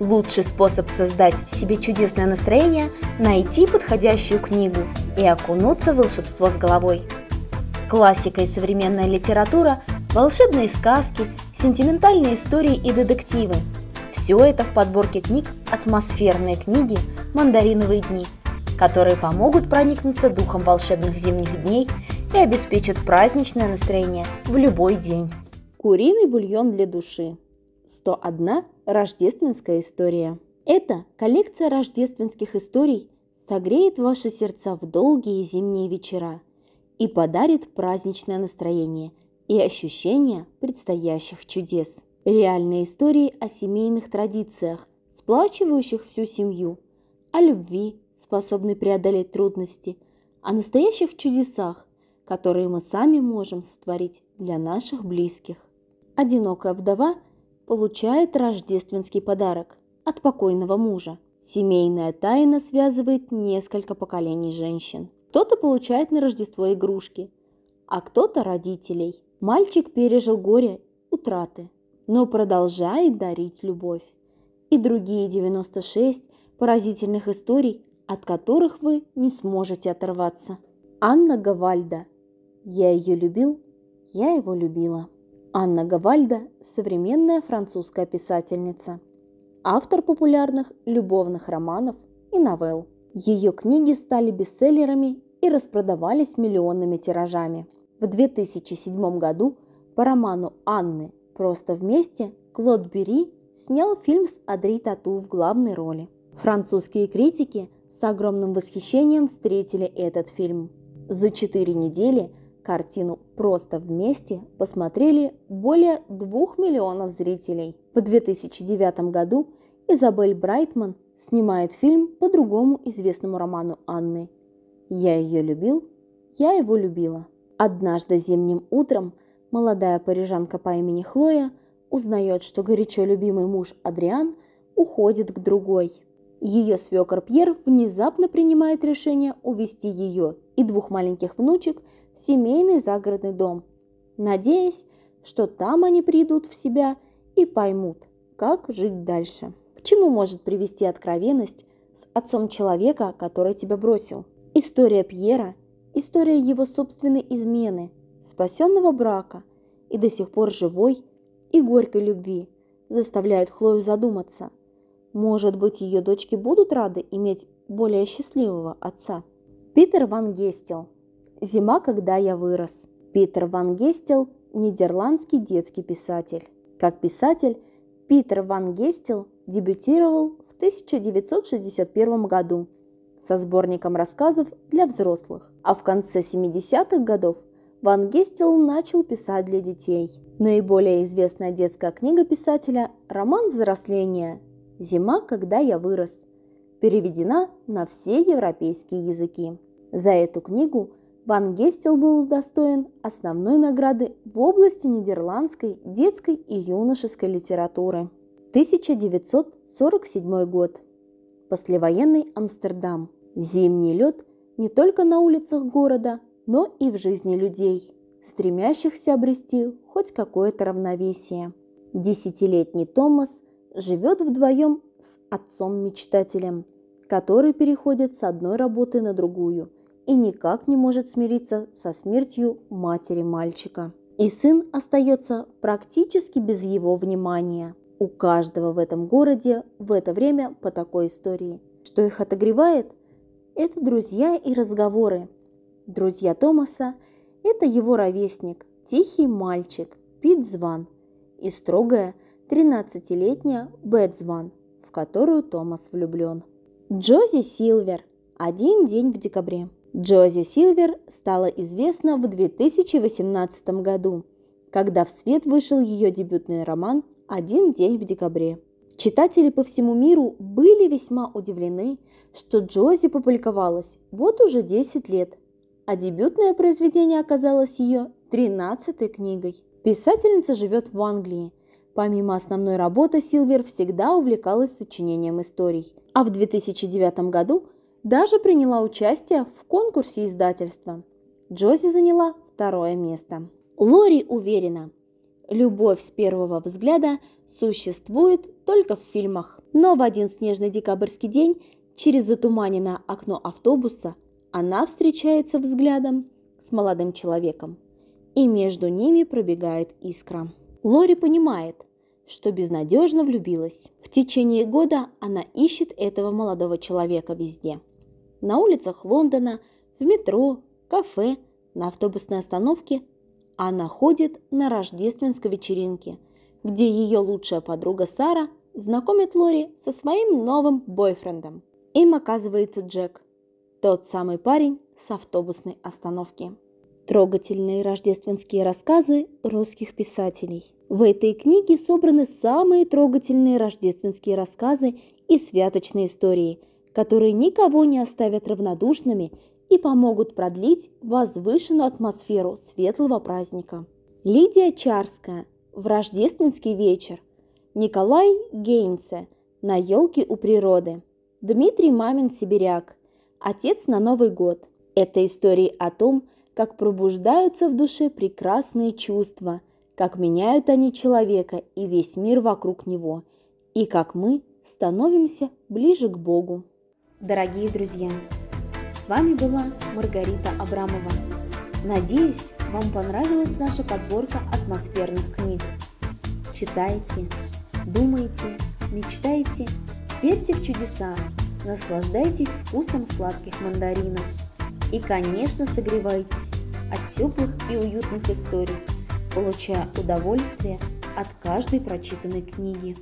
Лучший способ создать себе чудесное настроение – найти подходящую книгу и окунуться в волшебство с головой. Классика и современная литература, волшебные сказки, сентиментальные истории и детективы – все это в подборке книг «Атмосферные книги. Мандариновые дни», которые помогут проникнуться духом волшебных зимних дней и обеспечат праздничное настроение в любой день. Куриный бульон для души. 101 рождественская история. Эта коллекция рождественских историй согреет ваши сердца в долгие зимние вечера и подарит праздничное настроение и ощущение предстоящих чудес. Реальные истории о семейных традициях, сплачивающих всю семью, о любви, способной преодолеть трудности, о настоящих чудесах, которые мы сами можем сотворить для наших близких. Одинокая вдова получает рождественский подарок от покойного мужа. Семейная тайна связывает несколько поколений женщин. Кто-то получает на Рождество игрушки, а кто-то родителей. Мальчик пережил горе утраты, но продолжает дарить любовь. И другие 96 поразительных историй, от которых вы не сможете оторваться. Анна Гавальда – я ее любил, я его любила. Анна Гавальда – современная французская писательница, автор популярных любовных романов и новелл. Ее книги стали бестселлерами и распродавались миллионными тиражами. В 2007 году по роману Анны «Просто вместе» Клод Бери снял фильм с Адри Тату в главной роли. Французские критики с огромным восхищением встретили этот фильм. За четыре недели Картину «Просто вместе» посмотрели более двух миллионов зрителей. В 2009 году Изабель Брайтман снимает фильм по другому известному роману Анны. «Я ее любил, я его любила». Однажды зимним утром молодая парижанка по имени Хлоя узнает, что горячо любимый муж Адриан уходит к другой. Ее свекор Пьер внезапно принимает решение увести ее и двух маленьких внучек – семейный загородный дом, надеясь, что там они придут в себя и поймут, как жить дальше. К чему может привести откровенность с отцом человека, который тебя бросил? История Пьера, история его собственной измены, спасенного брака и до сих пор живой и горькой любви заставляют Хлою задуматься. Может быть, ее дочки будут рады иметь более счастливого отца? Питер Ван Гестел – «Зима, когда я вырос». Питер Ван Гестел – нидерландский детский писатель. Как писатель, Питер Ван Гестел дебютировал в 1961 году со сборником рассказов для взрослых, а в конце 70-х годов Ван Гестел начал писать для детей. Наиболее известная детская книга писателя – роман взросления «Зима, когда я вырос», переведена на все европейские языки. За эту книгу Ван Гестел был удостоен основной награды в области нидерландской детской и юношеской литературы. 1947 год. Послевоенный Амстердам. Зимний лед не только на улицах города, но и в жизни людей, стремящихся обрести хоть какое-то равновесие. Десятилетний Томас живет вдвоем с отцом-мечтателем, который переходит с одной работы на другую – и никак не может смириться со смертью матери мальчика. И сын остается практически без его внимания. У каждого в этом городе в это время по такой истории. Что их отогревает? Это друзья и разговоры. Друзья Томаса – это его ровесник, тихий мальчик Пит Зван и строгая 13-летняя Бет Зван, в которую Томас влюблен. Джози Силвер. Один день в декабре. Джози Силвер стала известна в 2018 году, когда в свет вышел ее дебютный роман «Один день в декабре». Читатели по всему миру были весьма удивлены, что Джози публиковалась вот уже 10 лет, а дебютное произведение оказалось ее 13-й книгой. Писательница живет в Англии. Помимо основной работы, Силвер всегда увлекалась сочинением историй. А в 2009 году – даже приняла участие в конкурсе издательства. Джози заняла второе место. Лори уверена, любовь с первого взгляда существует только в фильмах. Но в один снежный декабрьский день через затуманенное окно автобуса она встречается взглядом с молодым человеком, и между ними пробегает искра. Лори понимает, что безнадежно влюбилась. В течение года она ищет этого молодого человека везде. На улицах Лондона, в метро, кафе, на автобусной остановке она ходит на рождественской вечеринке, где ее лучшая подруга Сара знакомит Лори со своим новым бойфрендом. Им оказывается Джек, тот самый парень с автобусной остановки. Трогательные рождественские рассказы русских писателей. В этой книге собраны самые трогательные рождественские рассказы и святочные истории, которые никого не оставят равнодушными и помогут продлить возвышенную атмосферу светлого праздника. Лидия Чарская в рождественский вечер. Николай Гейнце на елке у природы. Дмитрий Мамин Сибиряк. Отец на Новый год. Это истории о том, как пробуждаются в душе прекрасные чувства, как меняют они человека и весь мир вокруг него, и как мы становимся ближе к Богу. Дорогие друзья, с вами была Маргарита Абрамова. Надеюсь, вам понравилась наша подборка атмосферных книг. Читайте, думайте, мечтайте, верьте в чудеса, наслаждайтесь вкусом сладких мандаринов. И, конечно, согревайтесь от теплых и уютных историй, получая удовольствие от каждой прочитанной книги.